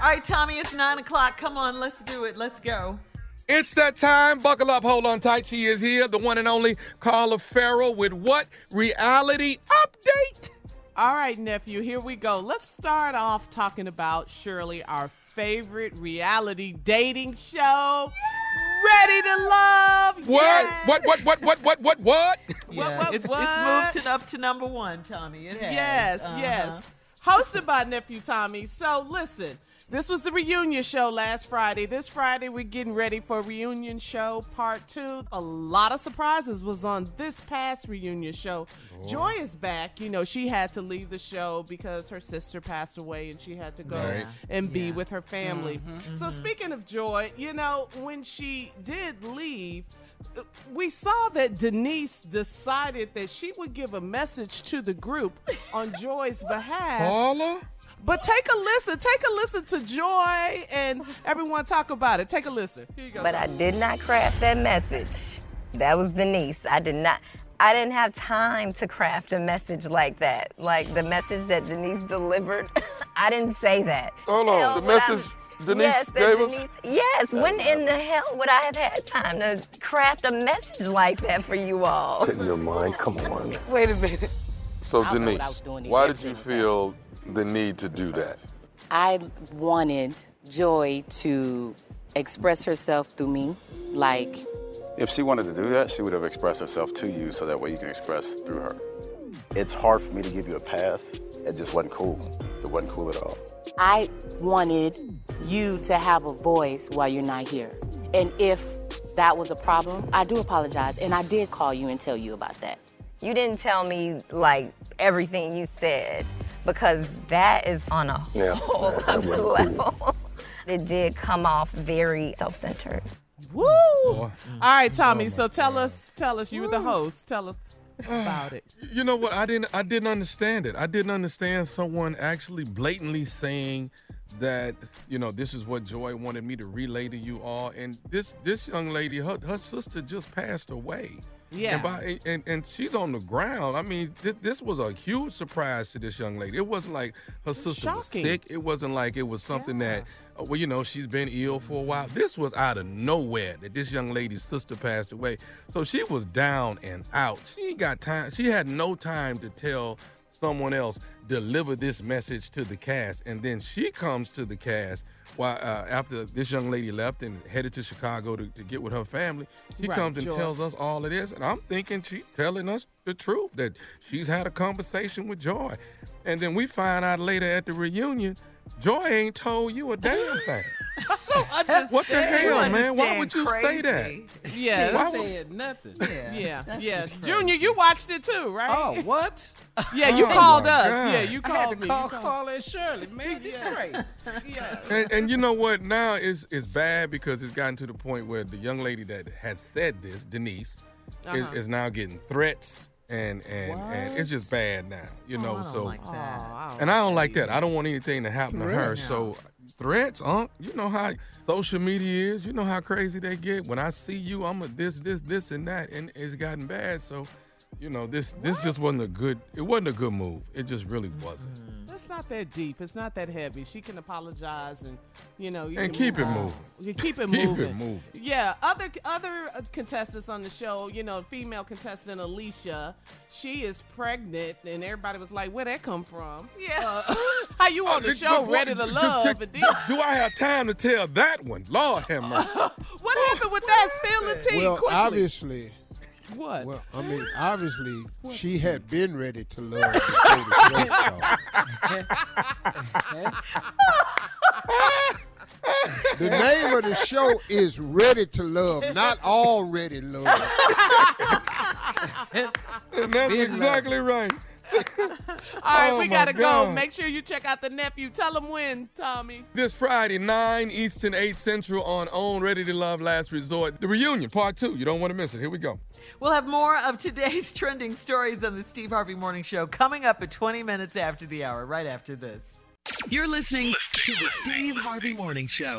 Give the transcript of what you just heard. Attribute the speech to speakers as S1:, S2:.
S1: All right, Tommy, it's nine o'clock. Come on, let's do it. Let's go.
S2: It's that time. Buckle up, hold on tight. She is here, the one and only Carla Ferrell with what reality update?
S3: All right, nephew, here we go. Let's start off talking about Shirley, our favorite reality dating show. Ready to love?
S2: What?
S3: Yes.
S2: What? What? What? What? What? What? What?
S1: Yeah,
S3: what,
S1: it's,
S3: what?
S1: it's moved to, up to number one, Tommy. It has.
S3: Yes,
S1: Uh-huh.
S3: yes. Hosted by nephew Tommy. So listen, this was the reunion show last Friday. This Friday we're getting ready for reunion show part two. A lot of surprises was on this past reunion show. Joy is back. You know, she had to leave the show because her sister passed away and she had to go
S2: Right.
S3: and be
S1: Yeah.
S3: with her family. So speaking of Joy, you know, when she did leave, uh, we saw that Denise decided that she would give a message to the group on Joy's behalf.
S2: Carla?
S3: But take a listen. Take a listen to Joy and everyone talk about it. Take a listen. Here you go.
S4: But I did not craft that message. That was Denise. I did not. I didn't have time to craft a message like that. Like the message that Denise delivered. I didn't say that.
S2: Hold on.
S4: Hell,
S2: The
S4: would I-
S2: message Denise
S4: yes, that
S2: gave us?
S4: Yes. When in the hell would I have had time to craft a message like that for you all?
S2: In your mind, come on.
S4: Wait a minute.
S2: So,
S5: I don't know what I
S2: Denise,
S5: was doing to
S2: why did you feel the need to do that?
S5: I wanted Joy to express herself through me, like
S6: If she wanted to do that, she would have expressed herself to you so that way you can express through her. It's hard for me to give you a pass. It just wasn't cool. It wasn't cool at all.
S5: I wanted you to have a voice while you're not here. And if that was a problem, I do apologize. And I did call you and tell you about that.
S4: You didn't tell me like everything you said because that is on a
S5: Yeah,
S4: whole
S5: that
S4: other
S5: wasn't cool.
S4: level. It did come off very self-centered.
S3: Woo! Mm. All right, Tommy. Oh, so tell us, tell us, you were the host. Tell us about it.
S2: You know what? I didn't. I didn't understand it. I didn't understand someone actually blatantly saying that you know this is what Joy wanted me to relay to you all. And this this young lady, her her sister just passed away.
S3: Yeah.
S2: And, by, and and she's on the ground. I mean, this, this was a huge surprise to this young lady. It wasn't like her sister
S3: shocking.
S2: was sick. It wasn't like it was something that, uh, well, you know, she's been ill for a while. This was out of nowhere that this young lady's sister passed away. So she was down and out. She ain't got time. She had no time to tell someone else deliver this message to the cast, and then she comes to the cast while uh, after this young lady left and headed to Chicago to, to get with her family. She
S3: Right,
S2: comes and tells us all of this, and I'm thinking she's telling us the truth that she's had a conversation with Joy, and then we find out later at the reunion. Joy ain't told you a damn thing. what the hell, man? Why would you say that?
S3: Yeah,
S2: Why
S3: that's
S7: nothing.
S3: Yeah,
S7: That's
S3: yeah. Junior, you watched it too, right?
S7: Oh, what?
S3: Yeah, you
S2: Oh,
S3: called
S2: my
S3: us.
S2: God.
S3: Yeah, you
S7: I
S3: called
S7: had to
S3: me.
S7: call
S3: You
S7: Carla and Shirley, man. This
S3: Yeah.
S7: crazy.
S3: Yeah.
S2: and, and you know what? Now it's it's bad because it's gotten to the point where the young lady that had said this, Denise,
S3: Uh-huh.
S2: is now getting threats and and and it's just bad now. You oh, know,
S1: I don't
S2: so
S1: like that.
S3: Oh,
S2: and I don't like that. I don't want anything to happen to her.
S7: Threats.
S2: So threats, huh? You know how social media is. You know how crazy they get. When I see you, I'm a this, this, this, and that, and it's gotten bad. So, you know, this this just wasn't a good. It wasn't a good move. It just really wasn't.
S3: It's not that deep. It's not that heavy. She can apologize and you know you
S2: And
S3: can
S2: keep
S3: move
S2: it
S3: on.
S2: moving.
S3: You keep it
S2: Keep it
S3: moving.
S2: moving.
S3: Yeah, other other uh, contestants on the show, you know, female contestant Alicia, she is pregnant, and everybody was like, "Where that come from?"
S1: Yeah.
S3: Uh, how you on the
S2: But-
S3: show,
S2: but
S3: ready to love,
S2: do, do- do I have time to tell that one? Lord have mercy.
S3: what happened with that? Spill the tea
S7: Well,
S3: quickly.
S7: obviously,
S3: what?
S7: well, I mean, obviously, she had been ready to love before the show started. The name of the show is Ready to Love, not Already Love.
S2: and that's exactly right.
S3: All right,
S2: Oh,
S3: we gotta go. Make sure you check out the nephew. Tell him when, Tommy.
S2: This Friday, 9 Eastern, 8 Central on OWN Ready to Love Last Resort. The reunion, part two. You don't want to miss it. Here we go.
S1: We'll have more of today's trending stories on the Steve Harvey Morning Show coming up at 20 minutes after the hour, right after this.
S8: You're listening to the Steve Harvey Morning Show.